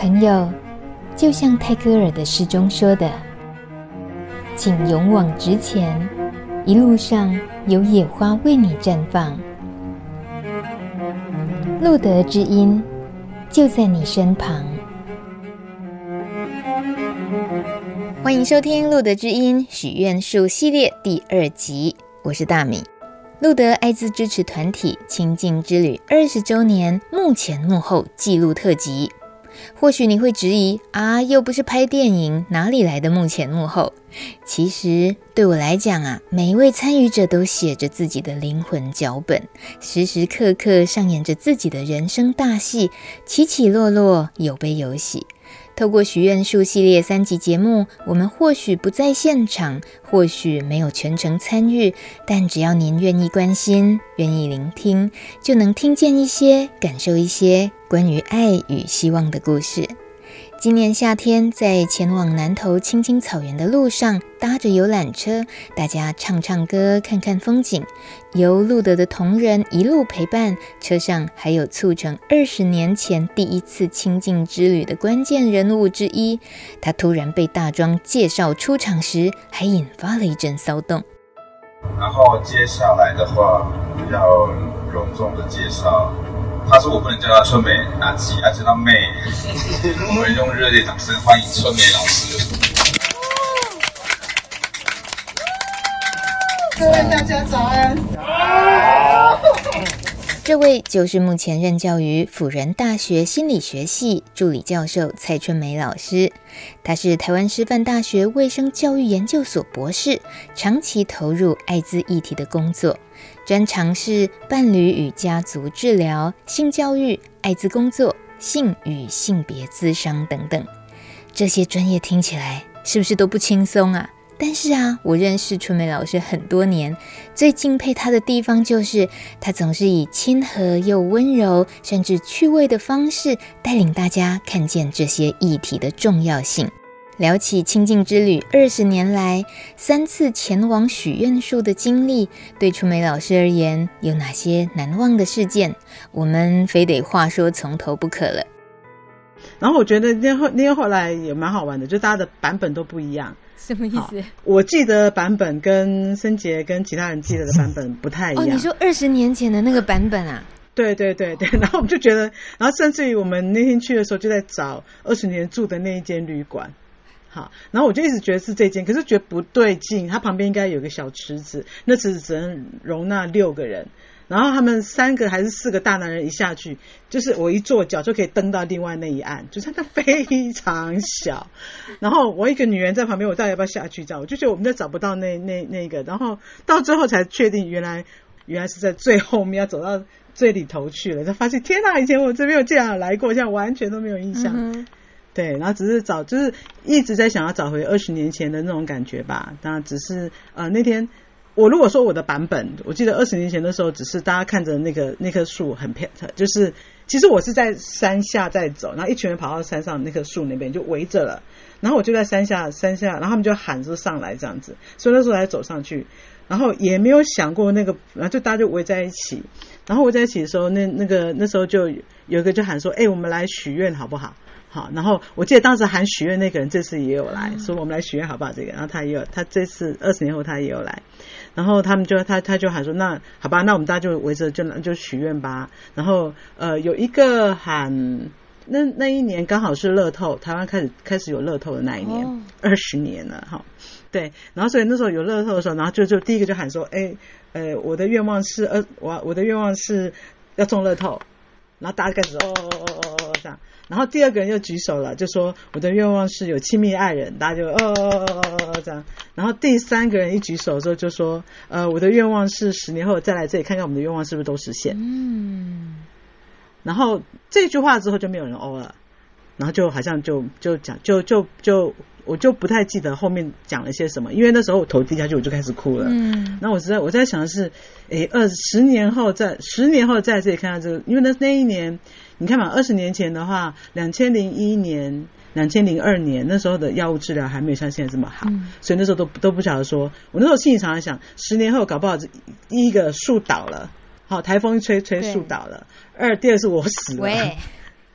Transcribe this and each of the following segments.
朋友，就像泰戈尔的诗中说的：“请勇往直前，一路上有野花为你绽放。”路德之音就在你身旁。欢迎收听《路德之音许愿树》系列第二集，我是大米。路德艾滋支持团体清净之旅二十周年幕前幕后记录特辑。或许你会质疑啊，又不是拍电影，哪里来的幕前幕后？其实对我来讲啊，每一位参与者都写着自己的灵魂脚本，时时刻刻上演着自己的人生大戏，起起落落，有悲有喜。透过许愿树系列三集节目，我们或许不在现场，或许没有全程参与，但只要您愿意关心、愿意聆听，就能听见一些、感受一些关于爱与希望的故事。今年夏天，在前往南投青青草原的路上，搭着游览车，大家唱唱歌，看看风景，由路德的同仁一路陪伴。车上还有促成二十年前第一次清净之旅的关键人物之一。他突然被大庄介绍出场时，还引发了一阵骚动。然后接下来的话，要隆重的介绍。他说：“我不能叫他春梅阿吉，要叫他妹。我们用热烈掌声欢迎春梅老师。各位大家早安。这位就是目前任教于辅仁大学心理学系助理教授蔡春梅老师。她是台湾师范大学卫生教育研究所博士，长期投入艾滋议题的工作。”专长是伴侣与家族治疗、性教育、艾滋工作、性与性别咨商等等。这些专业听起来是不是都不轻松啊？但是啊，我认识春梅老师很多年，最敬佩她的地方就是她总是以亲和又温柔，甚至趣味的方式带领大家看见这些议题的重要性。聊起清净之旅二十年来三次前往许愿树的经历，对春梅老师而言有哪些难忘的事件？我们非得话说从头不可了。然后我觉得那后那后来也蛮好玩的，就大家的版本都不一样。什么意思？我记得版本跟森杰跟其他人记得的版本不太一样。哦，你说二十年前的那个版本啊？对对对对。然后我们就觉得，然后甚至于我们那天去的时候就在找二十年住的那一间旅馆。好，然后我就一直觉得是这间，可是觉得不对劲。它旁边应该有个小池子，那池子只能容纳六个人。然后他们三个还是四个大男人一下去，就是我一坐脚就可以登到另外那一岸，就是它非常小。然后我一个女人在旁边，我到底要不要下去？这样我就觉得我们都找不到那那那个。然后到最后才确定，原来原来是在最后面要走到最里头去了。才发现天哪，以前我这边有这样来过，现在完全都没有印象。对，然后只是找，就是一直在想要找回二十年前的那种感觉吧。当然，只是呃那天我如果说我的版本，我记得二十年前的时候，只是大家看着那个那棵树很漂亮，就是其实我是在山下在走，然后一群人跑到山上那棵树那边就围着了，然后我就在山下山下，然后他们就喊着上来这样子，所以那时候才走上去，然后也没有想过那个，然后就大家就围在一起，然后围在一起的时候，那那个那时候就有一个就喊说，哎，我们来许愿好不好？好，然后我记得当时喊许愿那个人这次也有来说，我们来许愿好不好？这个，然后他也有，他这次二十年后他也有来，然后他们就他他就喊说，那好吧，那我们大家就围着就就许愿吧。然后呃有一个喊，那那一年刚好是乐透，台湾开始开始有乐透的那一年，二十年了哈。对，然后所以那时候有乐透的时候，然后就就第一个就喊说，哎呃我的愿望是呃我我的愿望是要中乐透，然后大家开始哦哦哦哦这样。然后第二个人又举手了，就说我的愿望是有亲密爱人，大家就哦哦哦哦哦这样。然后第三个人一举手的时候就说，呃，我的愿望是十年后再来这里看看我们的愿望是不是都实现。嗯。然后这句话之后就没有人哦了，然后就好像就就讲就就就我就不太记得后面讲了些什么，因为那时候我头低下去我就开始哭了。嗯。然后我实在我在想的是，诶，二十年后在十年后在这里看到这个，因为那那一年。你看嘛，二十年前的话，两千零一年、两千零二年那时候的药物治疗还没有像现在这么好，嗯、所以那时候都都不晓得说，我那时候心里常常想，十年后搞不好第一个树倒了，好，台风一吹吹树倒了，二第二是我死了。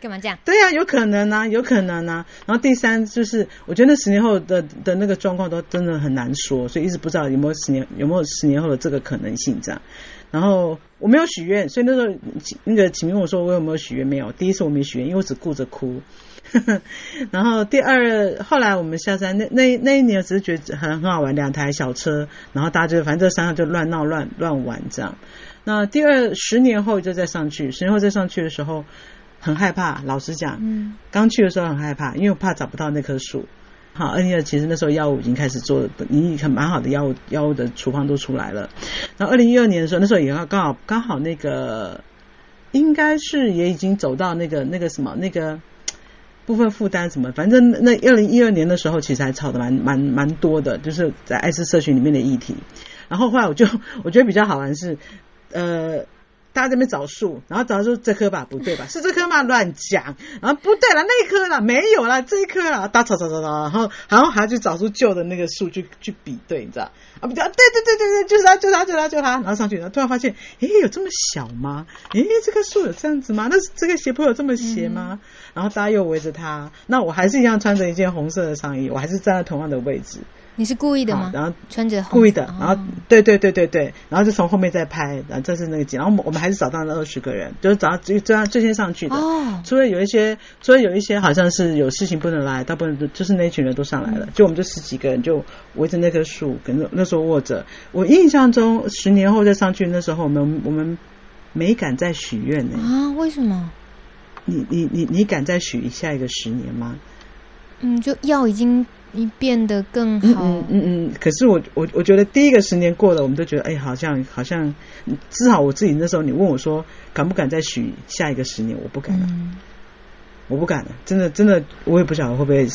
干嘛这样？对呀、啊，有可能啊，有可能啊。然后第三就是，我觉得那十年后的的那个状况都真的很难说，所以一直不知道有没有十年有没有十年后的这个可能性这样。然后我没有许愿，所以那时候那个启明问我说我有没有许愿？没有。第一次我没许愿，因为我只顾着哭。然后第二，后来我们下山那那那一年，只是觉得很很好玩，两台小车，然后大家就反正这山上就乱闹乱乱玩这样。那第二十年后就再上去，十年后再上去的时候很害怕，老实讲，嗯，刚去的时候很害怕，因为我怕找不到那棵树。好，二零二其实那时候药物已经开始做，已经很蛮好的药物，药物的处方都出来了。然后二零一二年的时候，那时候也要刚好刚好那个应该是也已经走到那个那个什么那个。部分负担什么，反正那二零一二年的时候，其实还吵得蛮蛮蛮多的，就是在艾滋社群里面的议题。然后后来我就 我觉得比较好玩是，呃。大家在那边找树，然后找出这棵吧，不对吧？是这棵吗？乱讲，然后不对了，那一棵了，没有了，这一棵了，大吵吵吵吵，然后然后还要去找出旧的那个树去去比对，你知道？啊，不对，对对对对对，就是它，就是它，就是它，就是它，然后上去，然后突然发现，诶，有这么小吗？诶，这棵树有这样子吗？那这个斜坡有这么斜吗？嗯、然后大家又围着它，那我还是一样穿着一件红色的上衣，我还是站在同样的位置。你是故意的吗？然后穿着故意的，然后对对对对对，然后就从后面再拍，然后这是那个景，然后我们我们还是找到了二十个人，就是找到最最最先上去的。哦，除了有一些，除了有一些好像是有事情不能来，大部分都就是那群人都上来了，就我们就十几个人就围着那棵树，跟那那时候握着。我印象中十年后再上去，那时候我们我们没敢再许愿呢。啊？为什么？你你你你敢再许下一个十年吗？嗯，就药已经。你变得更好。嗯嗯嗯，可是我我我觉得第一个十年过了，我们都觉得哎，好像好像，至少我自己那时候，你问我说敢不敢再许下一个十年，我不敢了，我不敢了，真的真的，我也不晓得会不会。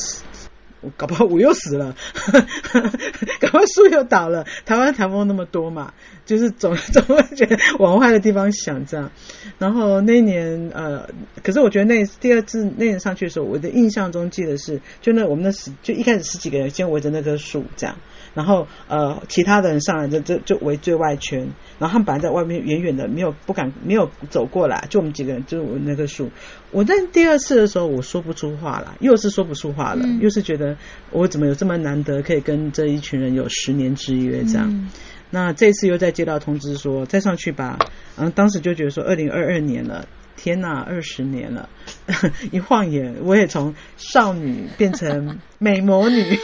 我搞不好我又死了，搞不好树又倒了。台湾台风那么多嘛，就是总 总会觉得往坏的地方想这样。然后那一年呃，可是我觉得那第二次那年上去的时候，我的印象中记得是，就那我们那十就一开始十几个人先围着那棵树这样。然后呃，其他的人上来就就就围最外圈，然后他们本来在外面远远的，没有不敢没有走过来，就我们几个人就我那棵树。我在第二次的时候，我说不出话了，又是说不出话了，嗯、又是觉得我怎么有这么难得可以跟这一群人有十年之约这样。嗯、那这次又再接到通知说再上去吧，然后当时就觉得说二零二二年了，天哪，二十年了，一晃眼我也从少女变成美魔女。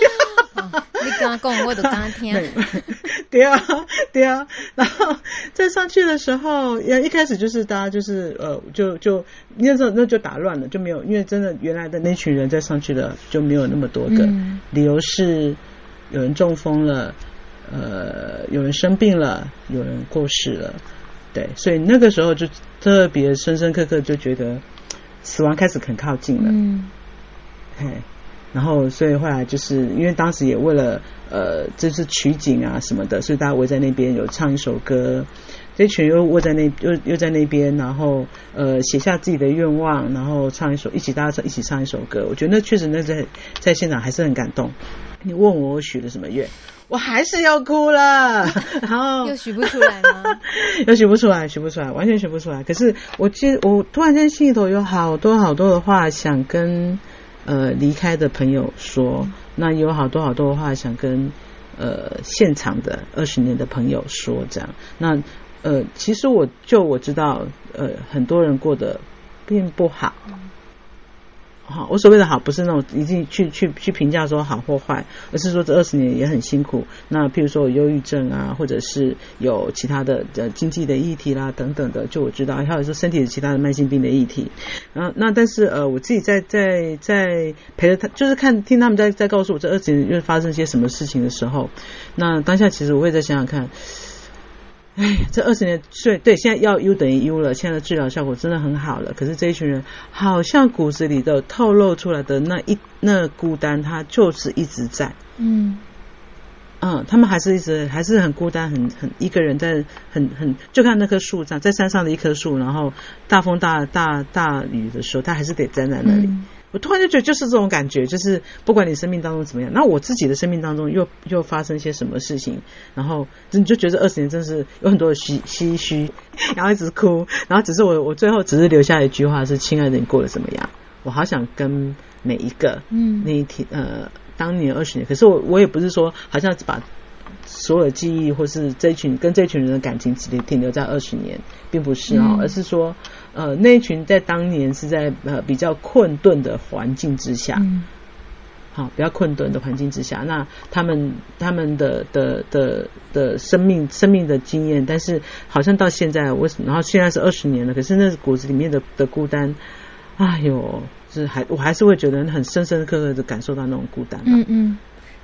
你跟他讲，我都跟他听。对啊，对啊。然后在上去的时候，一开始就是大家就是呃，就就那时候那就打乱了，就没有，因为真的原来的那群人在上去的就没有那么多个。嗯、理由是有人中风了，呃，有人生病了，有人过世了。对，所以那个时候就特别深深刻刻就觉得死亡开始很靠近了。嗯，嘿。然后，所以后来就是因为当时也为了呃，就是取景啊什么的，所以大家围在那边有唱一首歌，这群又窝在那又又在那边，然后呃写下自己的愿望，然后唱一首一起大家一起唱一首歌。我觉得那确实那在在现场还是很感动。你问我我许了什么愿，我还是要哭了。然后又许不出来吗？又许不出来，许不出来，完全许不出来。可是我其实我突然间心里头有好多好多的话想跟。呃，离开的朋友说，那有好多好多话想跟呃现场的二十年的朋友说，这样。那呃，其实我就我知道，呃，很多人过得并不好。好，我所谓的好不是那种一定去去去评价说好或坏，而是说这二十年也很辛苦。那譬如说有忧郁症啊，或者是有其他的呃经济的议题啦等等的，就我知道，还有说身体的其他的慢性病的议题。然后那但是呃我自己在在在陪着他，就是看听他们在在告诉我这二十年又发生些什么事情的时候，那当下其实我会再想想看。哎，这二十年，最对，现在要 U 等于 U 了，现在的治疗效果真的很好了。可是这一群人，好像骨子里的透露出来的那一那孤单，他就是一直在。嗯嗯，他们还是一直还是很孤单，很很一个人在很很，就看那棵树上，在山上的一棵树，然后大风大大大雨的时候，他还是得站在那里。嗯我突然就觉得就是这种感觉，就是不管你生命当中怎么样，那我自己的生命当中又又发生一些什么事情，然后你就觉得二十年真是有很多的唏唏嘘，然后一直哭，然后只是我我最后只是留下一句话是：亲爱的，你过得怎么样？我好想跟每一个嗯那一天呃当年二十年，可是我我也不是说好像把所有的记忆或是这群跟这群人的感情只停留在二十年，并不是啊、哦，嗯而是说呃那一群在当年是在呃比较困顿的环境之下。嗯好，比较困顿的环境之下，那他们他们的的的的生命生命的经验，但是好像到现在，为什么？然后现在是二十年了，可是那骨子里面的的孤单，哎呦，是还我还是会觉得很深深刻刻的感受到那种孤单。嗯嗯，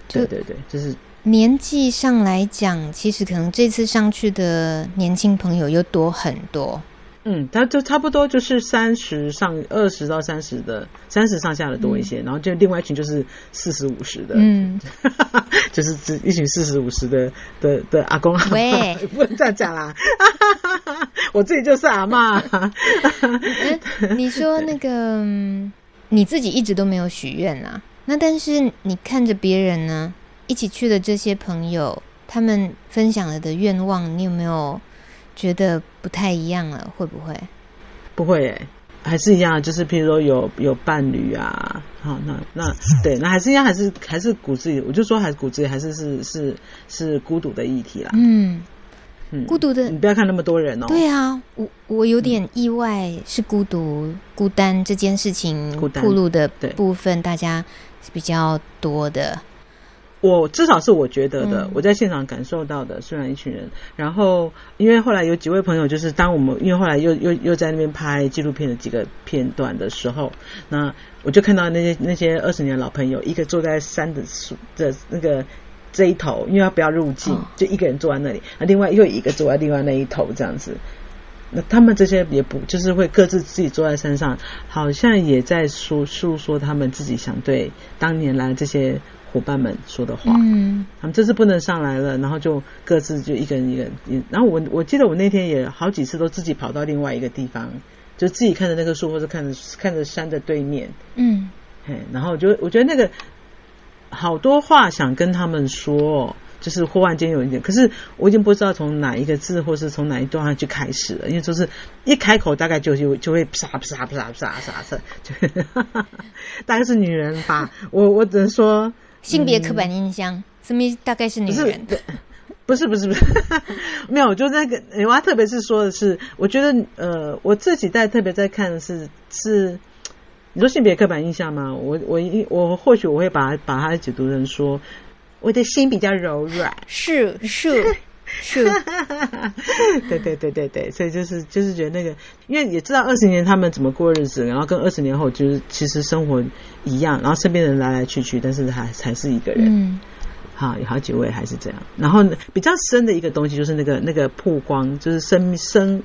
对对对，就是年纪上来讲，其实可能这次上去的年轻朋友又多很多。嗯，他就差不多就是三十上二十到三十的三十上下的多一些，嗯、然后就另外一群就是四十五十的，嗯，就是一群四十五十的的的阿公喂，不能这样讲啦，我自己就是阿嬷。嗯、你说那个你自己一直都没有许愿啊，那但是你看着别人呢，一起去的这些朋友，他们分享了的愿望，你有没有？觉得不太一样了，会不会？不会诶，还是一样，就是譬如说有有伴侣啊，好，那那对，那还是一样，还是还是骨子里，我就说还是骨子里还是是是是孤独的议题啦。嗯嗯，孤独的，你不要看那么多人哦。对啊，我我有点意外，是孤独、嗯、孤单这件事情，暴露的部分，大家是比较多的。我至少是我觉得的，嗯、我在现场感受到的，虽然一群人，然后因为后来有几位朋友，就是当我们因为后来又又又在那边拍纪录片的几个片段的时候，那我就看到那些那些二十年的老朋友，一个坐在山的树的那个这一头，因为他不要入镜，哦、就一个人坐在那里，那另外又一个坐在另外那一头这样子，那他们这些也不就是会各自自己坐在山上，好像也在说诉说他们自己想对当年来这些。伙伴们说的话，嗯，他们这次不能上来了，然后就各自就一个人一个人。然后我我记得我那天也好几次都自己跑到另外一个地方，就自己看着那棵树，或者看着看着山的对面，嗯，嘿，然后我就我觉得那个好多话想跟他们说，就是忽然间有一点，可是我已经不知道从哪一个字，或是从哪一段去开始了，因为就是一开口大概就就就会啪啪啪啪啪啪啪，就 大概是女人吧，我我只能说。性别刻板印象，嗯、什么大概是女人？不是不是 不是，不是 没有，就那个，女娲特别是说的是，我觉得呃，我自己在特别在看的是是，你说性别刻板印象吗？我我我或许我会把把它解读成说，我的心比较柔软，是是。是，对对对对对，所以就是就是觉得那个，因为也知道二十年他们怎么过日子，然后跟二十年后就是其实生活一样，然后身边的人来来去去，但是还还是一个人。嗯，好，有好几位还是这样。然后比较深的一个东西就是那个那个曝光，就是生生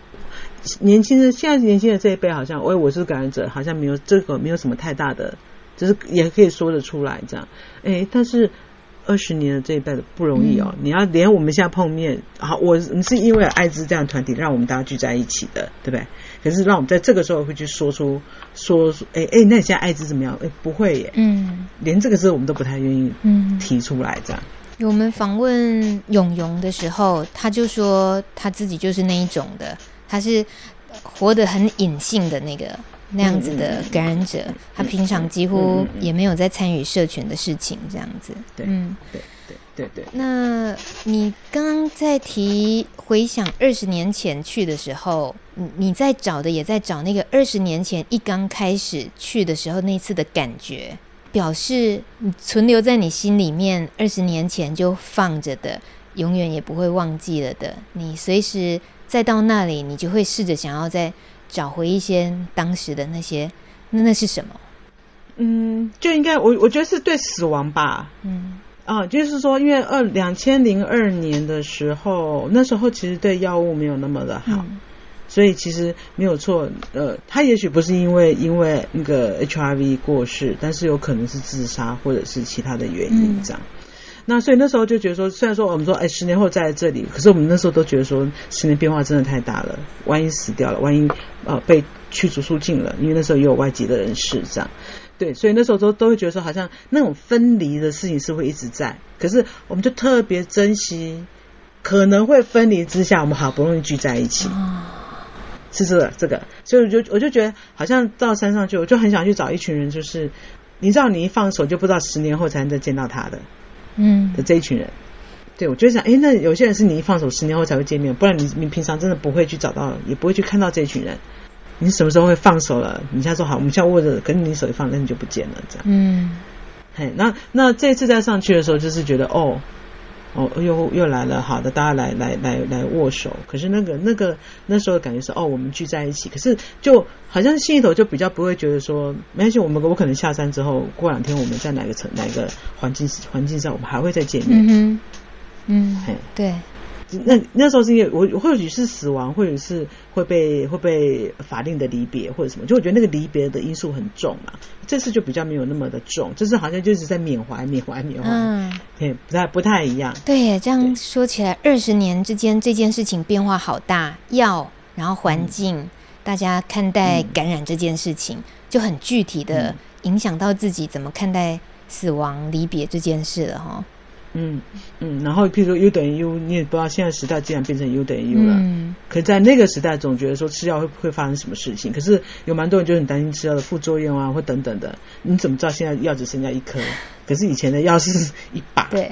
年轻人现在年轻人这一辈好像，喂，我是感染者，好像没有这个没有什么太大的，就是也可以说得出来这样。哎，但是。二十年的这一辈子不容易哦，嗯、你要连我们现在碰面，好，我们是因为艾滋这样的团体让我们大家聚在一起的，对不对？可是让我们在这个时候会去说出说说，哎哎，那你现在艾滋怎么样？哎，不会耶，嗯，连这个字我们都不太愿意嗯提出来这样。我们访问勇勇的时候，他就说他自己就是那一种的，他是活得很隐性的那个。那样子的感染者，他平常几乎也没有在参与社群的事情，这样子。对，嗯，对对对对。那你刚刚在提回想二十年前去的时候，你你在找的也在找那个二十年前一刚开始去的时候那次的感觉，表示你存留在你心里面二十年前就放着的，永远也不会忘记了的。你随时再到那里，你就会试着想要在。找回一些当时的那些，那那是什么？嗯，就应该我我觉得是对死亡吧。嗯啊，就是说，因为二两千零二年的时候，那时候其实对药物没有那么的好，嗯、所以其实没有错。呃，他也许不是因为因为那个 HIV 过世，但是有可能是自杀或者是其他的原因这样。嗯那所以那时候就觉得说，虽然说我们说，哎，十年后在这里，可是我们那时候都觉得说，十年变化真的太大了，万一死掉了，万一呃被驱逐出境了，因为那时候也有外籍的人士这样，对，所以那时候都都会觉得说，好像那种分离的事情是会一直在，可是我们就特别珍惜可能会分离之下，我们好不容易聚在一起。是这个这个，所以我就我就觉得好像到山上去，我就很想去找一群人，就是你知道，你一放手就不知道十年后才能再见到他的，嗯的这一群人。对，我就想，哎，那有些人是你一放手，十年后才会见面，不然你你平常真的不会去找到，也不会去看到这一群人。你什么时候会放手了？你现在说好，我们现在握着，可是你手一放，那你就不见了，这样。嗯，嘿，那那这次再上去的时候，就是觉得哦。哦，又又来了，好的，大家来来来来握手。可是那个那个那时候的感觉是，哦，我们聚在一起。可是就好像心里头就比较不会觉得说，没关系，我们我可能下山之后，过两天我们在哪个城哪个环境环境上，我们还会再见面。嗯嗯，嘿对。那那时候是因为我或许是死亡，或者是会被会被法令的离别或者什么，就我觉得那个离别的因素很重嘛。这次就比较没有那么的重，这次好像就是在缅怀缅怀缅怀，嗯，对，不太不太一样。对，这样说起来，二十年之间这件事情变化好大，药然后环境，嗯、大家看待感染这件事情，嗯、就很具体的影响到自己怎么看待死亡离别这件事了哈。嗯嗯，然后譬如说 U 等于 U，你也不知道现在时代竟然变成 U 等于 U 了。嗯，可在那个时代，总觉得说吃药会会发生什么事情。可是有蛮多人就很担心吃药的副作用啊，或等等的。你怎么知道现在药只剩下一颗？可是以前的药是一把。对。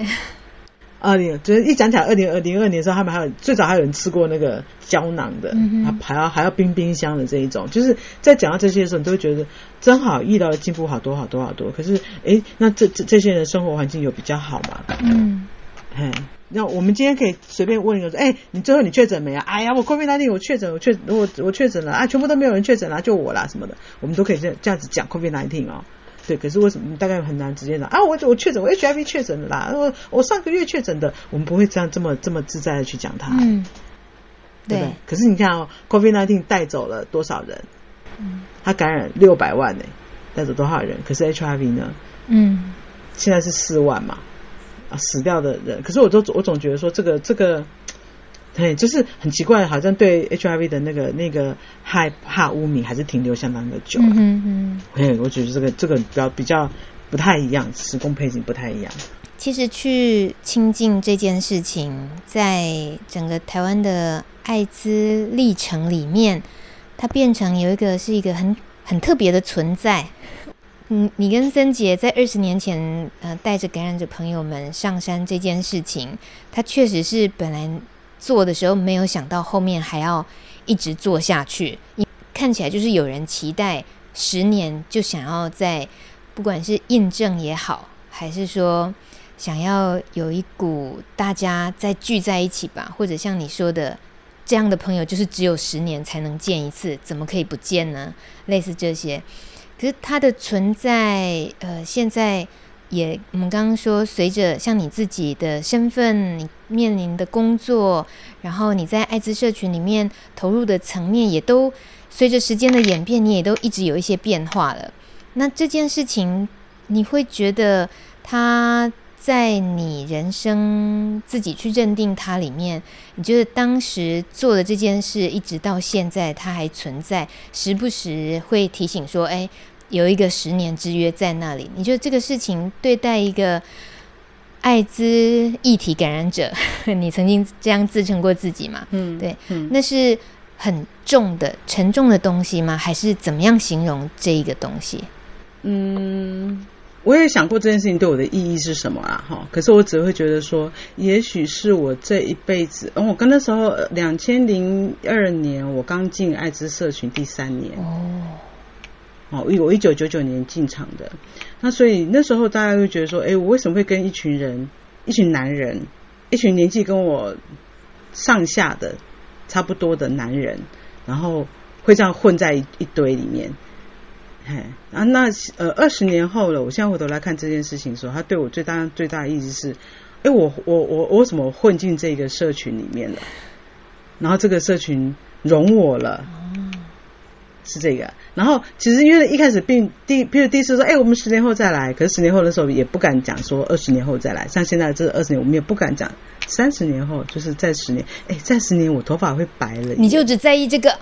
二零就是一讲起来，二零二零二年的时候，他们还有最早还有人吃过那个胶囊的，还要还要冰冰箱的这一种。就是在讲到这些的时候，你都会觉得真好，医疗的进步好多好多好多。可是，哎，那这这这些人生活环境有比较好吗？嗯，哎，那我们今天可以随便问一个说，哎，你最后你确诊没啊？哎呀，我 COVID-19 我确诊，我确我我确诊了啊，全部都没有人确诊了，就我啦什么的，我们都可以这这样子讲 COVID-19 哦。对，可是为什么大概很难直接讲啊？我我确诊，我 HIV 确诊了啦。我我上个月确诊的，我们不会这样这么这么自在的去讲它。嗯，对，对。可是你看哦，COVID-19 带走了多少人？嗯，他感染六百万呢，带走多少人？可是 HIV 呢？嗯，现在是四万嘛，啊，死掉的人。可是我都我总觉得说这个这个。对，就是很奇怪，好像对 HIV 的那个那个害怕污名还是停留相当的久了。嗯嗯。嘿，我觉得这个这个比较比较不太一样，时空背景不太一样。其实去亲近这件事情，在整个台湾的艾滋历程里面，它变成有一个是一个很很特别的存在。嗯，你跟森杰在二十年前，呃，带着感染者朋友们上山这件事情，他确实是本来。做的时候没有想到后面还要一直做下去，看起来就是有人期待十年就想要在，不管是印证也好，还是说想要有一股大家再聚在一起吧，或者像你说的这样的朋友，就是只有十年才能见一次，怎么可以不见呢？类似这些，可是他的存在，呃，现在。也，我们刚刚说，随着像你自己的身份，你面临的工作，然后你在艾滋社群里面投入的层面，也都随着时间的演变，你也都一直有一些变化了。那这件事情，你会觉得他在你人生自己去认定它里面，你觉得当时做的这件事，一直到现在它还存在，时不时会提醒说，哎。有一个十年之约在那里，你觉得这个事情对待一个艾滋议题感染者，你曾经这样自称过自己吗？嗯，对，嗯，那是很重的、沉重的东西吗？还是怎么样形容这一个东西？嗯，我也想过这件事情对我的意义是什么啊？哈，可是我只会觉得说，也许是我这一辈子，哦，我跟那时候两千零二年我刚进艾滋社群第三年哦。哦，我一九九九年进场的，那所以那时候大家会觉得说，哎，我为什么会跟一群人、一群男人、一群年纪跟我上下的差不多的男人，然后会这样混在一一堆里面？嘿，啊，那呃，二十年后了，我现在回头来看这件事情的时候，他对我最大最大的意思是，哎，我我我我怎么混进这个社群里面了？然后这个社群容我了。是这个，然后其实因为一开始并第，比如第一次说，哎，我们十年后再来，可是十年后的时候也不敢讲说二十年后再来，像现在这二十年，我们也不敢讲三十年后，就是在十年，哎，在十年我头发会白了，你就只在意这个，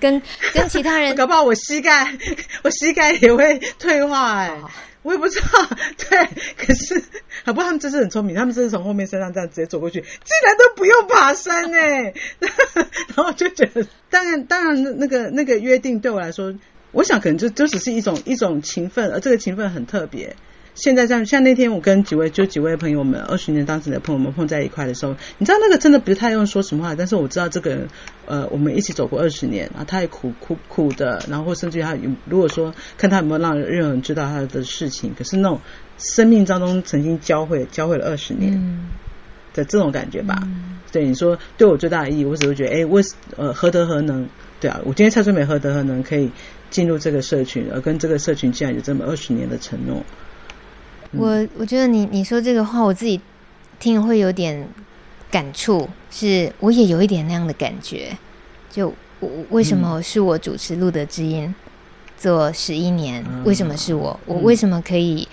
跟跟其他人，搞不好我膝盖，我膝盖也会退化，哎。我也不知道，对，可是，好不，他们真是很聪明，他们真是从后面山上这样直接走过去，竟然都不用爬山呢。然后就觉得，当然，当然，那个那个约定对我来说，我想可能就就只是一种一种情分，而这个情分很特别。现在像像那天我跟几位就几位朋友们二十年当时的朋友们碰在一块的时候，你知道那个真的不太用说什么话，但是我知道这个人呃我们一起走过二十年啊，他也苦苦苦的，然后甚至于他有如果说看他有没有让任何人知道他的事情，可是那种生命当中曾经教会教会了二十年的这种感觉吧。嗯、对你说对我最大的意义，我只会觉得哎，我呃何德何能？对啊，我今天蔡春美何德何能可以进入这个社群，而跟这个社群竟然有这么二十年的承诺。我我觉得你你说这个话，我自己听会有点感触，是我也有一点那样的感觉。就我为什么是我主持《路德之音》做十一年？为什么是我？我为什么可以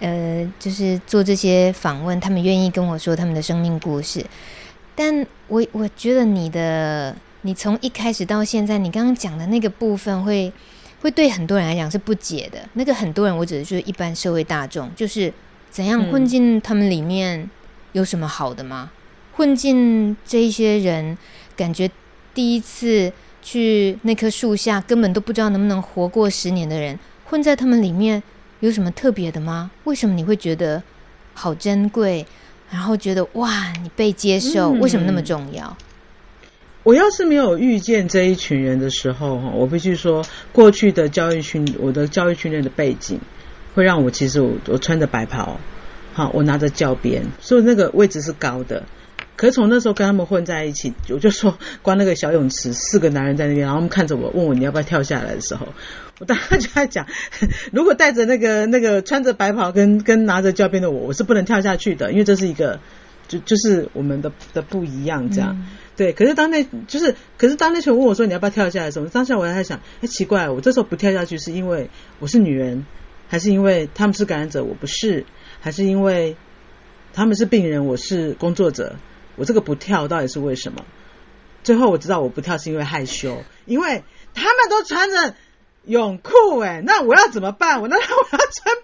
呃，就是做这些访问？他们愿意跟我说他们的生命故事。但我我觉得你的你从一开始到现在，你刚刚讲的那个部分会。会对很多人来讲是不解的。那个很多人，我指的就是一般社会大众，就是怎样混进他们里面有什么好的吗？嗯、混进这一些人，感觉第一次去那棵树下，根本都不知道能不能活过十年的人，混在他们里面有什么特别的吗？为什么你会觉得好珍贵？然后觉得哇，你被接受，为什么那么重要？我要是没有遇见这一群人的时候，哈，我必须说，过去的教育训，我的教育训练的背景，会让我其实我我穿着白袍，好，我拿着教鞭，所以那个位置是高的。可是从那时候跟他们混在一起，我就说，关那个小泳池，四个男人在那边，然后他们看着我，问我你要不要跳下来的时候，我当时就在讲，如果带着那个那个穿着白袍跟跟拿着教鞭的我，我是不能跳下去的，因为这是一个。就就是我们的的不一样，这样、对。可是当那，就是可是当那群问我说你要不要跳下来的时候，当下我还在想，哎，奇怪，我这时候不跳下去是因为我是女人，还是因为他们是感染者，我不是，还是因为他们是病人，我是工作者，我这个不跳到底是为什么？最后我知道我不跳是因为害羞，因为他们都穿着。泳裤哎，那我要怎么办？我那我要穿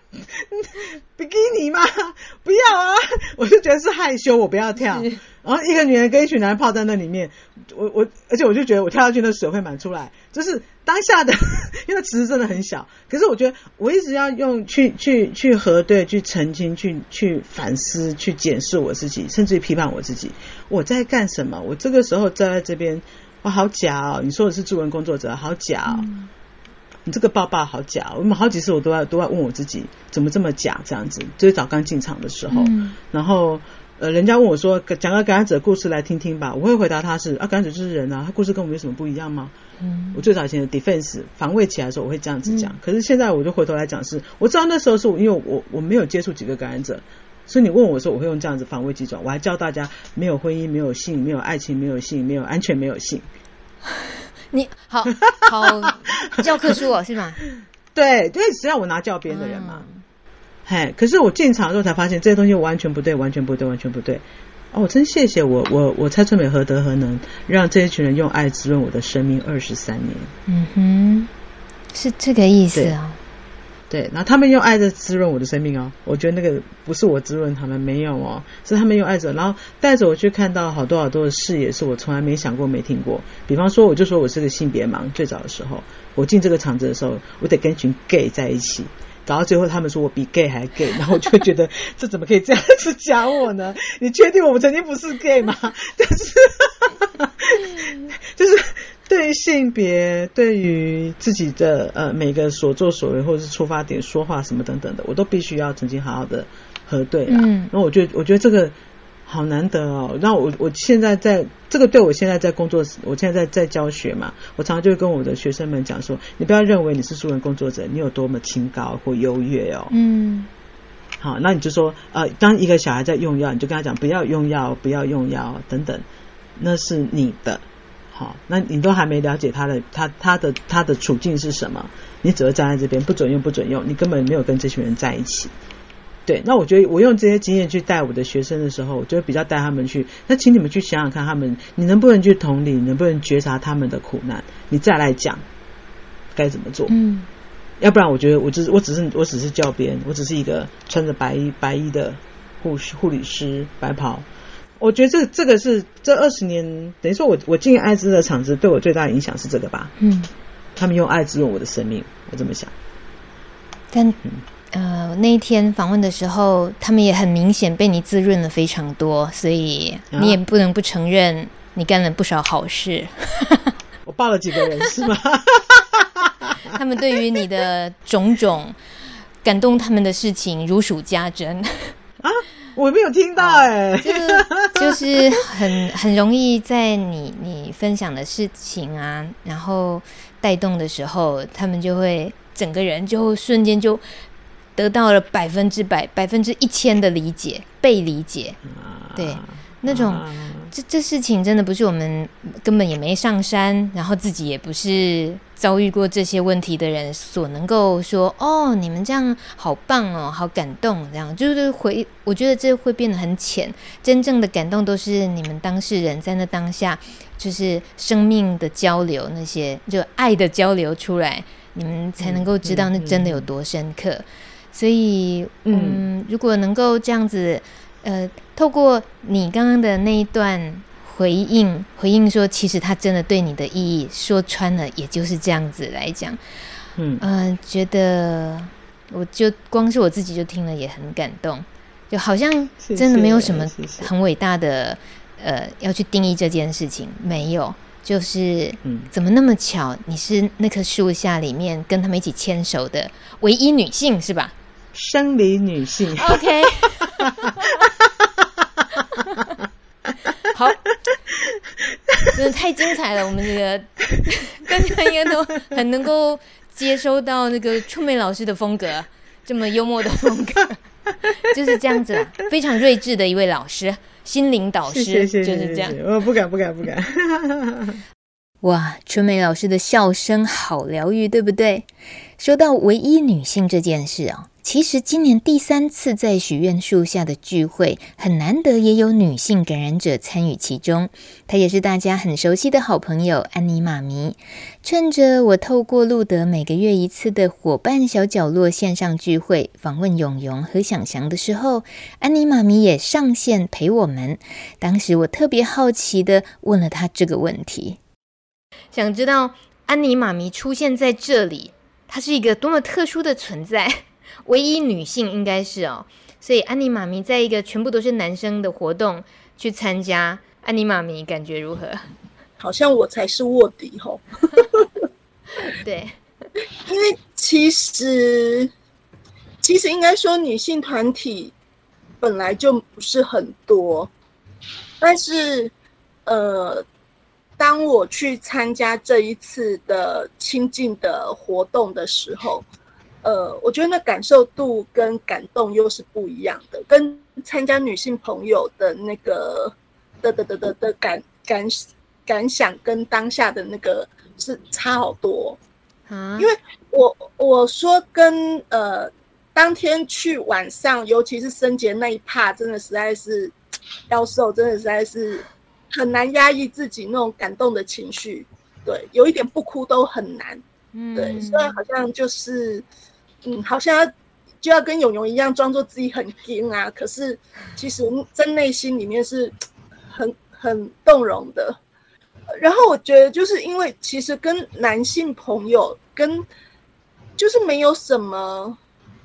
比基尼吗？不要啊！我就觉得是害羞，我不要跳。然后一个女人跟一群男人泡在那里面，我我而且我就觉得我跳下去，那水会满出来。就是当下的，因为池子真的很小。可是我觉得我一直要用去去去核对、去澄清、去去反思、去检视我自己，甚至于批判我自己。我在干什么？我这个时候站在这边，我，好假哦！你说我是助人工作者，好假哦。嗯你这个爸爸好假，我们好几次我都要都要问我自己，怎么这么假这样子？最早刚进场的时候，嗯、然后呃，人家问我说，讲个感染者故事来听听吧，我会回答他是啊，感染者就是人啊，他故事跟我们有什么不一样吗？嗯，我最早以前的 defense 防卫起来的时候，我会这样子讲。嗯、可是现在我就回头来讲是，我知道那时候是我因为我我没有接触几个感染者，所以你问我说，我会用这样子防卫机转，我还教大家没有婚姻，没有性，没有爱情，没有性，没有安全，没有性。你好好 教科书哦，是吗？对，因为只要我拿教鞭的人嘛，嘿、嗯，可是我进场的时候才发现这些东西完全不对，完全不对，完全不对。哦，我真谢谢我我我蔡春美何德何能，让这一群人用爱滋润我的生命二十三年。嗯哼，是这个意思啊。对，然后他们用爱在滋润我的生命哦，我觉得那个不是我滋润他们，没有哦，是他们用爱着，然后带着我去看到好多好多的视野，是我从来没想过、没听过。比方说，我就说我是个性别盲，最早的时候，我进这个场子的时候，我得跟一群 gay 在一起，搞到最后他们说我比 gay 还 gay，然后我就觉得 这怎么可以这样子讲我呢？你确定我们曾经不是 gay 吗？但是，就是。对于性别，对于自己的呃每个所作所为，或者是出发点、说话什么等等的，我都必须要曾经好好的核对啊。嗯，然后我觉得，我觉得这个好难得哦。那我我现在在这个对我现在在工作，我现在在在教学嘛，我常常就会跟我的学生们讲说，你不要认为你是素人工作者，你有多么清高或优越哦。嗯，好，那你就说呃，当一个小孩在用药，你就跟他讲不要用药，不要用药等等，那是你的。好，那你都还没了解他的他他的他的处境是什么？你只会站在这边不准用不准用，你根本没有跟这群人在一起。对，那我觉得我用这些经验去带我的学生的时候，我就会比较带他们去。那请你们去想想看，他们你能不能去同理，能不能觉察他们的苦难？你再来讲该怎么做？嗯，要不然我觉得我只是我只是我只是教鞭，我只是一个穿着白衣白衣的护士护理师白袍。我觉得这这个是这二十年等于说我我进艾滋的场子对我最大的影响是这个吧？嗯，他们用爱滋润我的生命，我这么想。但嗯。呃，那一天访问的时候，他们也很明显被你滋润了非常多，所以你也不能不承认你干了不少好事。我抱了几个人是吗？他们对于你的种种感动他们的事情如数家珍 啊！我没有听到哎、欸，就是就是很很容易在你你分享的事情啊，然后带动的时候，他们就会整个人就瞬间就。得到了百分之百、百分之一千的理解，被理解，对，那种这这事情真的不是我们根本也没上山，然后自己也不是遭遇过这些问题的人所能够说哦，你们这样好棒哦，好感动，这样。就是回，我觉得这会变得很浅，真正的感动都是你们当事人在那当下，就是生命的交流，那些就爱的交流出来，你们才能够知道那真的有多深刻。所以，嗯，如果能够这样子，呃，透过你刚刚的那一段回应，回应说，其实他真的对你的意义，说穿了，也就是这样子来讲，嗯，呃，觉得我就光是我自己就听了也很感动，就好像真的没有什么很伟大的，呃，要去定义这件事情，没有，就是，怎么那么巧，你是那棵树下里面跟他们一起牵手的唯一女性，是吧？生理女性，OK，好，真的太精彩了。我们这个 大家应该都很能够接收到那个春梅老师的风格，这么幽默的风格，就是这样子，非常睿智的一位老师，心灵导师，就是这样。我不敢不敢不敢。哇，春梅老师的笑声好疗愈，对不对？说到唯一女性这件事啊。其实今年第三次在许愿树下的聚会很难得，也有女性感染者参与其中。她也是大家很熟悉的好朋友安妮妈咪。趁着我透过路德每个月一次的伙伴小角落线上聚会访问永永和想翔的时候，安妮妈咪也上线陪我们。当时我特别好奇地问了她这个问题，想知道安妮妈咪出现在这里，她是一个多么特殊的存在。唯一女性应该是哦，所以安妮妈咪在一个全部都是男生的活动去参加，安妮妈咪感觉如何？好像我才是卧底吼。对，因为其实其实应该说女性团体本来就不是很多，但是呃，当我去参加这一次的亲近的活动的时候。呃，我觉得那感受度跟感动又是不一样的，跟参加女性朋友的那个的的的的的感感感想跟当下的那个是差好多啊！因为我我说跟呃当天去晚上，尤其是生节那一趴，真的实在是要瘦，真的实在是很难压抑自己那种感动的情绪，对，有一点不哭都很难，嗯，对，所以好像就是。嗯，好像就要跟永永一样，装作自己很硬啊。可是其实在内心里面是很很动容的。然后我觉得，就是因为其实跟男性朋友跟就是没有什么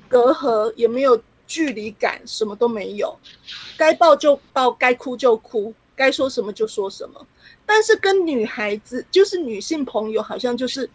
隔阂，也没有距离感，什么都没有。该抱就抱，该哭就哭，该说什么就说什么。但是跟女孩子，就是女性朋友，好像就是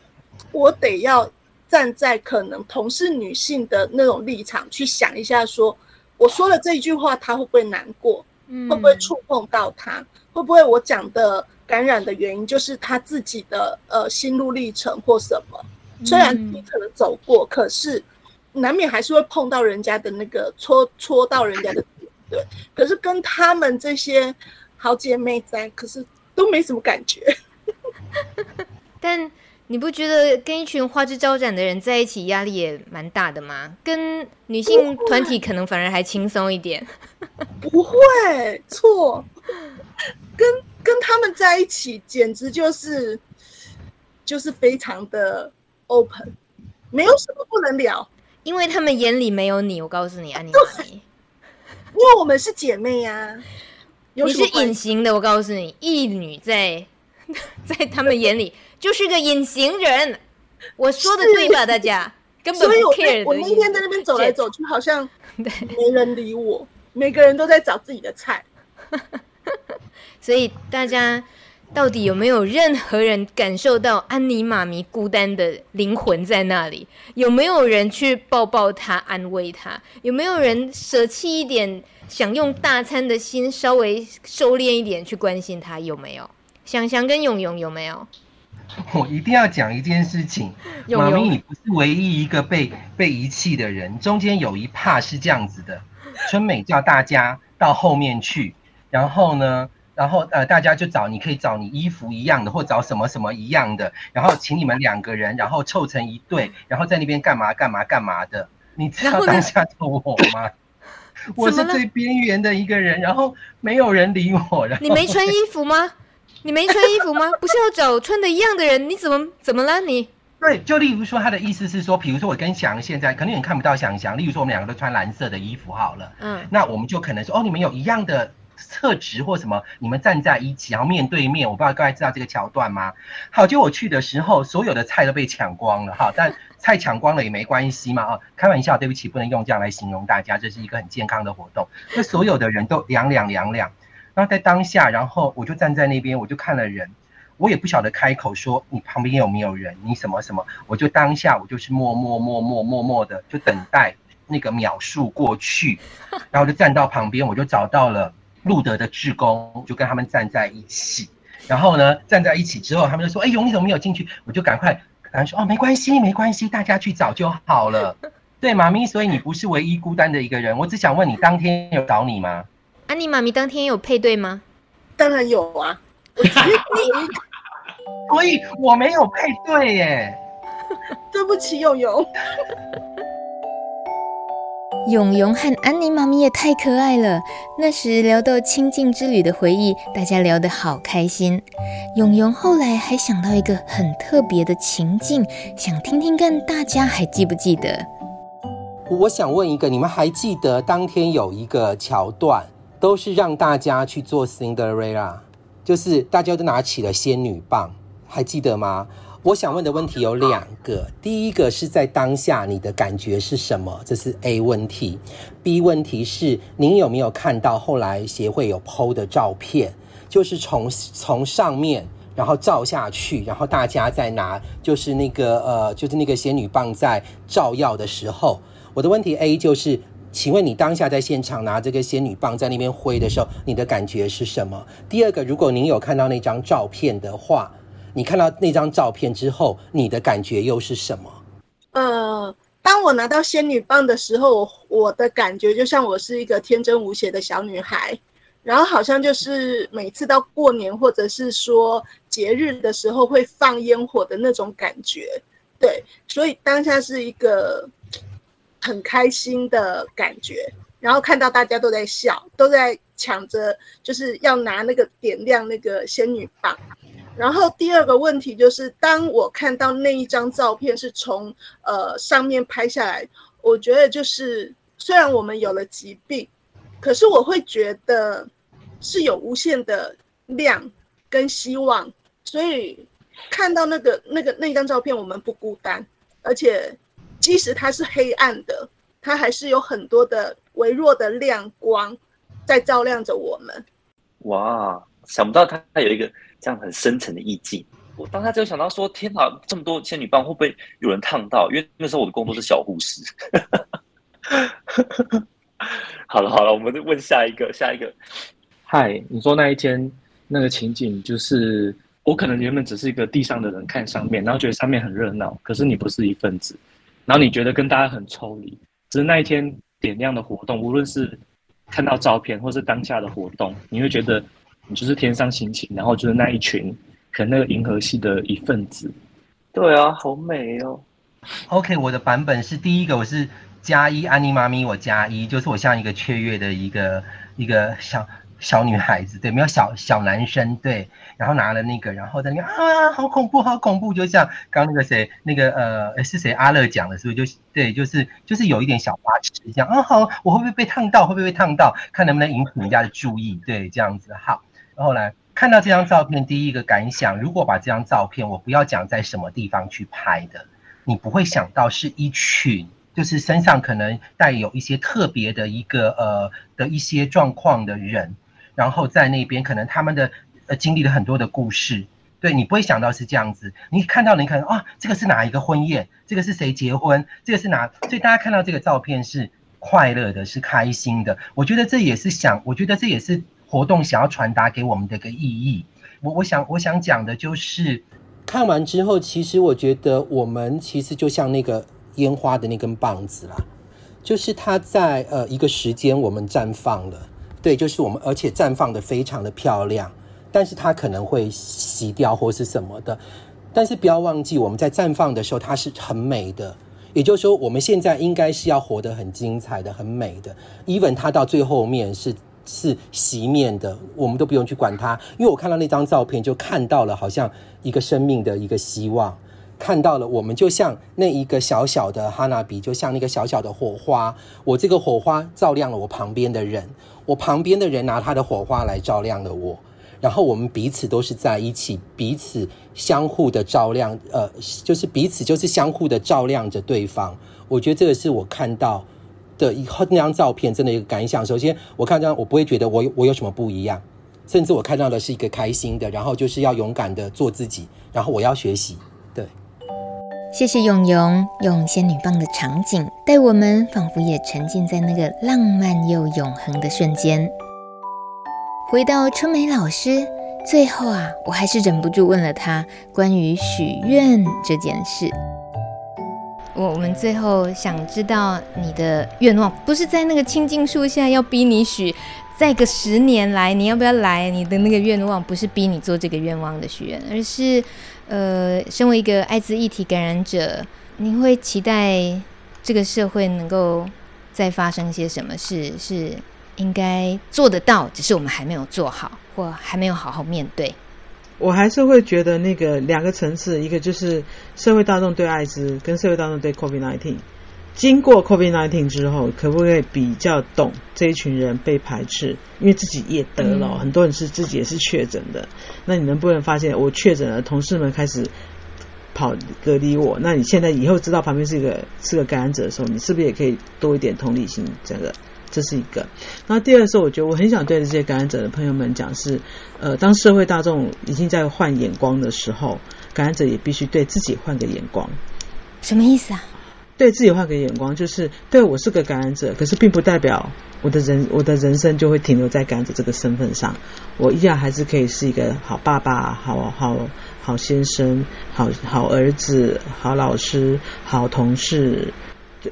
我得要。站在可能同是女性的那种立场去想一下，说我说了这一句话，她会不会难过？会不会触碰到她？会不会我讲的感染的原因就是她自己的呃心路历程或什么？虽然你可能走过，可是难免还是会碰到人家的那个戳戳到人家的点，对。可是跟他们这些好姐妹在，可是都没什么感觉。但。你不觉得跟一群花枝招展的人在一起压力也蛮大的吗？跟女性团体可能反而还轻松一点。不会，错。跟跟他们在一起，简直就是就是非常的 open。没有什么不能聊，因为他们眼里没有你。我告诉你，安妮，因为我们是姐妹呀、啊。你是隐形的，我告诉你，义女在 在他们眼里就是个隐形人。我说的对吧，大家？根本不 care 我，我那天在那边走来走去，好像没人理我，每个人都在找自己的菜。所以大家到底有没有任何人感受到安妮妈咪孤单的灵魂在那里？有没有人去抱抱她、安慰她？有没有人舍弃一点想用大餐的心，稍微收敛一点去关心她？有没有？想想跟勇勇有没有？我一定要讲一件事情，妈咪，你不是唯一一个被被遗弃的人。中间有一 part 是这样子的，春美叫大家到后面去，然后呢，然后呃，大家就找你可以找你衣服一样的，或找什么什么一样的，然后请你们两个人，然后凑成一对，然后在那边干嘛干嘛干嘛的。你知道当下的我吗？我是最边缘的一个人，然后没有人理我。然后你没穿衣服吗？你没穿衣服吗？不是要找穿的一样的人？你怎么怎么了你？对，就例如说，他的意思是说，比如说我跟翔现在，可能你看不到翔翔。例如说，我们两个都穿蓝色的衣服好了，嗯，那我们就可能说，哦，你们有一样的特质或什么，你们站在一起，然后面对面，我不知道各位知道这个桥段吗？好，就我去的时候，所有的菜都被抢光了，哈，但菜抢光了也没关系嘛，啊，开玩笑，对不起，不能用这样来形容大家，这是一个很健康的活动。那所有的人都两两两两。然后在当下，然后我就站在那边，我就看了人，我也不晓得开口说你旁边有没有人，你什么什么，我就当下我就是默默默默默默的就等待那个秒数过去，然后就站到旁边，我就找到了路德的志工，就跟他们站在一起，然后呢站在一起之后，他们就说：“哎呦，你怎么没有进去？”我就赶快赶快说：“哦，没关系，没关系，大家去找就好了。”对，妈咪，所以你不是唯一孤单的一个人。我只想问你，当天有找你吗？安妮妈咪当天有配对吗？当然有啊，所以我没有配对耶。对不起，永永。永永和安妮妈咪也太可爱了。那时聊到清境之旅的回忆，大家聊得好开心。永永后来还想到一个很特别的情境，想听听看大家还记不记得？我想问一个，你们还记得当天有一个桥段？都是让大家去做 Cinderella，就是大家都拿起了仙女棒，还记得吗？我想问的问题有两个，第一个是在当下你的感觉是什么？这是 A 问题。B 问题是您有没有看到后来协会有 PO 的照片，就是从从上面然后照下去，然后大家在拿，就是那个呃，就是那个仙女棒在照耀的时候，我的问题 A 就是。请问你当下在现场拿这个仙女棒在那边挥的时候，你的感觉是什么？第二个，如果您有看到那张照片的话，你看到那张照片之后，你的感觉又是什么？呃，当我拿到仙女棒的时候，我的感觉就像我是一个天真无邪的小女孩，然后好像就是每次到过年或者是说节日的时候会放烟火的那种感觉。对，所以当下是一个。很开心的感觉，然后看到大家都在笑，都在抢着，就是要拿那个点亮那个仙女棒。然后第二个问题就是，当我看到那一张照片是从呃上面拍下来，我觉得就是虽然我们有了疾病，可是我会觉得是有无限的量跟希望，所以看到那个那个那张照片，我们不孤单，而且。即使它是黑暗的，它还是有很多的微弱的亮光在照亮着我们。哇，想不到它它有一个这样很深层的意境。我当时就想到说：天哪，这么多仙女棒会不会有人烫到？因为那时候我的工作是小护士。好了好了，我们就问下一个，下一个。嗨，你说那一天那个情景，就是我可能原本只是一个地上的人，看上面，然后觉得上面很热闹，可是你不是一份子。然后你觉得跟大家很抽离，只是那一天点亮的活动，无论是看到照片，或是当下的活动，你会觉得你就是天上星星，然后就是那一群可能那个银河系的一份子。对啊，好美哦。OK，我的版本是第一个，我是加一，安妮妈咪，我加一，就是我像一个雀跃的一个一个小小女孩子，对，没有小小男生，对，然后拿了那个，然后在那边啊，好恐怖，好恐怖，就像刚那个谁，那个呃，是谁？阿乐讲的，是不是？就对，就是就是有一点小花痴，这样啊，好，我会不会被烫到？会不会被烫到？看能不能引起人家的注意，对，这样子好。然后来看到这张照片，第一个感想，如果把这张照片，我不要讲在什么地方去拍的，你不会想到是一群。就是身上可能带有一些特别的一个呃的一些状况的人，然后在那边可能他们的呃经历了很多的故事，对，你不会想到是这样子，你看到你可能啊，这个是哪一个婚宴，这个是谁结婚，这个是哪，所以大家看到这个照片是快乐的，是开心的。我觉得这也是想，我觉得这也是活动想要传达给我们的一个意义。我我想我想讲的就是，看完之后，其实我觉得我们其实就像那个。烟花的那根棒子啦，就是它在呃一个时间我们绽放了，对，就是我们而且绽放得非常的漂亮，但是它可能会洗掉或是什么的，但是不要忘记我们在绽放的时候它是很美的，也就是说我们现在应该是要活得很精彩的、很美的，even 它到最后面是是熄灭的，我们都不用去管它，因为我看到那张照片就看到了好像一个生命的一个希望。看到了，我们就像那一个小小的哈娜比，就像那个小小的火花。我这个火花照亮了我旁边的人，我旁边的人拿他的火花来照亮了我。然后我们彼此都是在一起，彼此相互的照亮，呃，就是彼此就是相互的照亮着对方。我觉得这个是我看到的以后那张照片真的一个感想。首先，我看到我不会觉得我我有什么不一样，甚至我看到的是一个开心的，然后就是要勇敢的做自己，然后我要学习，谢谢永咏用仙女棒的场景带我们，仿佛也沉浸在那个浪漫又永恒的瞬间。回到春梅老师，最后啊，我还是忍不住问了她关于许愿这件事。我我们最后想知道你的愿望，不是在那个清净树下要逼你许，再个十年来你要不要来？你的那个愿望不是逼你做这个愿望的许愿，而是。呃，身为一个艾滋一体感染者，你会期待这个社会能够再发生一些什么事？是应该做得到，只是我们还没有做好，或还没有好好面对。我还是会觉得那个两个层次，一个就是社会大众对艾滋，跟社会大众对 COVID-19。经过 COVID-19 之后，可不可以比较懂这一群人被排斥？因为自己也得了，嗯、很多人是自己也是确诊的。那你能不能发现，我确诊了，同事们开始跑隔离我？那你现在以后知道旁边是一个是个感染者的时候，你是不是也可以多一点同理心？这个这是一个。那第二是，我觉得我很想对这些感染者的朋友们讲是：呃，当社会大众已经在换眼光的时候，感染者也必须对自己换个眼光。什么意思啊？对自己换个眼光，就是对我是个感染者，可是并不代表我的人我的人生就会停留在感染者这个身份上，我依然还是可以是一个好爸爸、好好好先生、好好儿子、好老师、好同事，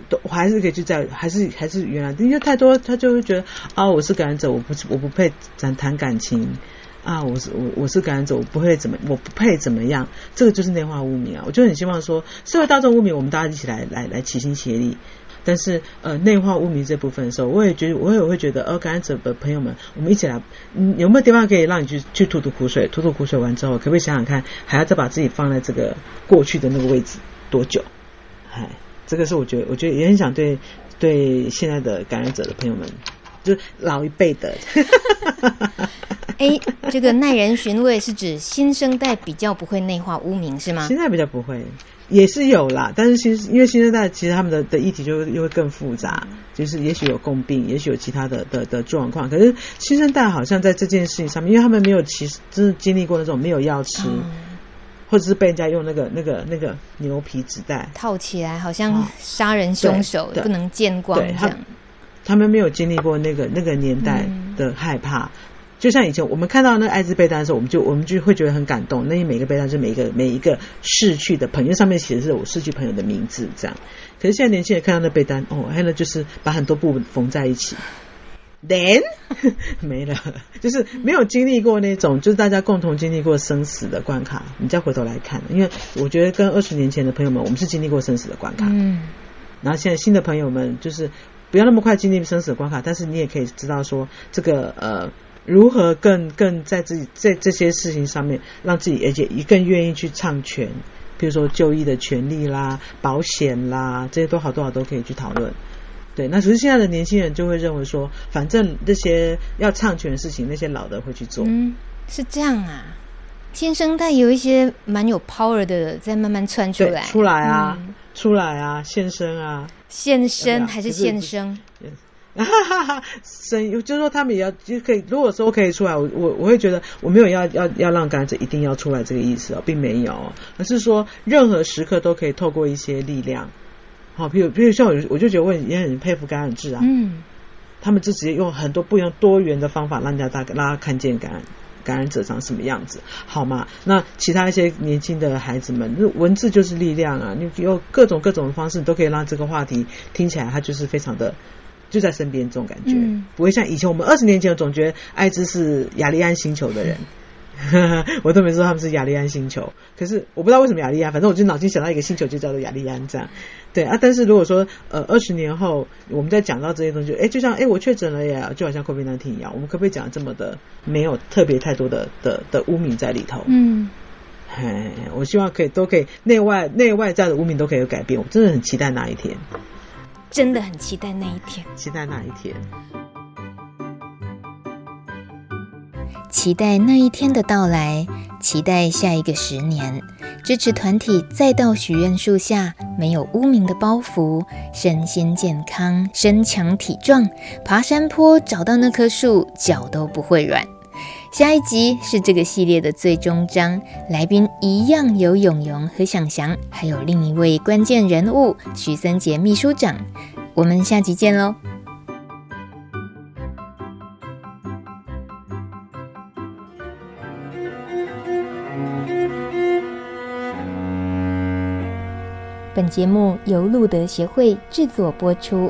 都我还是可以去在，还是还是原来，因为太多他就会觉得啊，我是感染者，我不我不配谈谈感情。啊，我是我我是感染者，我不会怎么，我不配怎么样，这个就是内化污名啊！我就很希望说，社会大众污名，我们大家一起来来来齐心协力。但是呃，内化污名这部分的时候，我也觉得，我也会觉得，呃，感染者的朋友们，我们一起来，嗯，有没有地方可以让你去去吐吐苦水？吐吐苦水完之后，可不可以想想看，还要再把自己放在这个过去的那个位置多久？哎，这个是我觉得，我觉得也很想对对现在的感染者的朋友们，就是老一辈的。哎，这个耐人寻味是指新生代比较不会内化污名是吗？新生代比较不会，也是有啦，但是新因为新生代其实他们的的议题就又会更复杂，就是也许有共病，也许有其他的的的状况。可是新生代好像在这件事情上面，因为他们没有其实真的经历过那种没有药吃，嗯、或者是被人家用那个那个那个牛皮纸袋套起来，好像杀人凶手不能见光这样。他，他们没有经历过那个那个年代的害怕。嗯就像以前我们看到那个艾滋被单的时候，我们就我们就会觉得很感动。那你每个被单是每一个每一个逝去的朋友，上面写的是我逝去朋友的名字，这样。可是现在年轻人看到那被单，哦，还有，就是把很多布缝在一起，then 没了，就是没有经历过那种，就是大家共同经历过生死的关卡。你再回头来看，因为我觉得跟二十年前的朋友们，我们是经历过生死的关卡。嗯。然后现在新的朋友们，就是不要那么快经历生死的关卡，但是你也可以知道说，这个呃。如何更更在自己在这些事情上面，让自己而且也更愿意去唱权，比如说就医的权利啦、保险啦，这些都好多好都可以去讨论。对，那只是现在的年轻人就会认为说，反正这些要唱权的事情，那些老的会去做。嗯，是这样啊。新生代有一些蛮有 power 的，在慢慢窜出来，出来啊，嗯、出来啊，现身啊，现身还是现生？哈哈哈，生就是说他们也要就可以，如果说可以出来，我我我会觉得我没有要要要让感染者一定要出来这个意思哦，并没有，而是说任何时刻都可以透过一些力量，好，比如比如像我，我就觉得我也很佩服感染志啊，嗯，他们就直接用很多不一样多元的方法，让大家大让大家看见感染感染者长什么样子，好吗？那其他一些年轻的孩子们，文字就是力量啊，你有各种各种的方式，你都可以让这个话题听起来，它就是非常的。就在身边这种感觉，嗯、不会像以前我们二十年前，总觉得艾滋是雅利安星球的人，嗯、我都没说他们是亚利安星球。可是我不知道为什么亚利安，反正我就脑筋想到一个星球，就叫做亚利安这样。对啊，但是如果说呃二十年后我们在讲到这些东西，哎，就像哎我确诊了呀，就好像 COVID-19 一样，我们可不可以讲这么的没有特别太多的的的污名在里头？嗯，哎，我希望可以都可以内外内外在的污名都可以有改变，我真的很期待那一天。真的很期待那一天，期待那一天，期待那一天的到来，期待下一个十年，支持团体再到许愿树下，没有污名的包袱，身心健康，身强体壮，爬山坡找到那棵树，脚都不会软。下一集是这个系列的最终章，来宾一样有永咏和想翔，还有另一位关键人物许森杰秘书长。我们下集见喽！本节目由路德协会制作播出。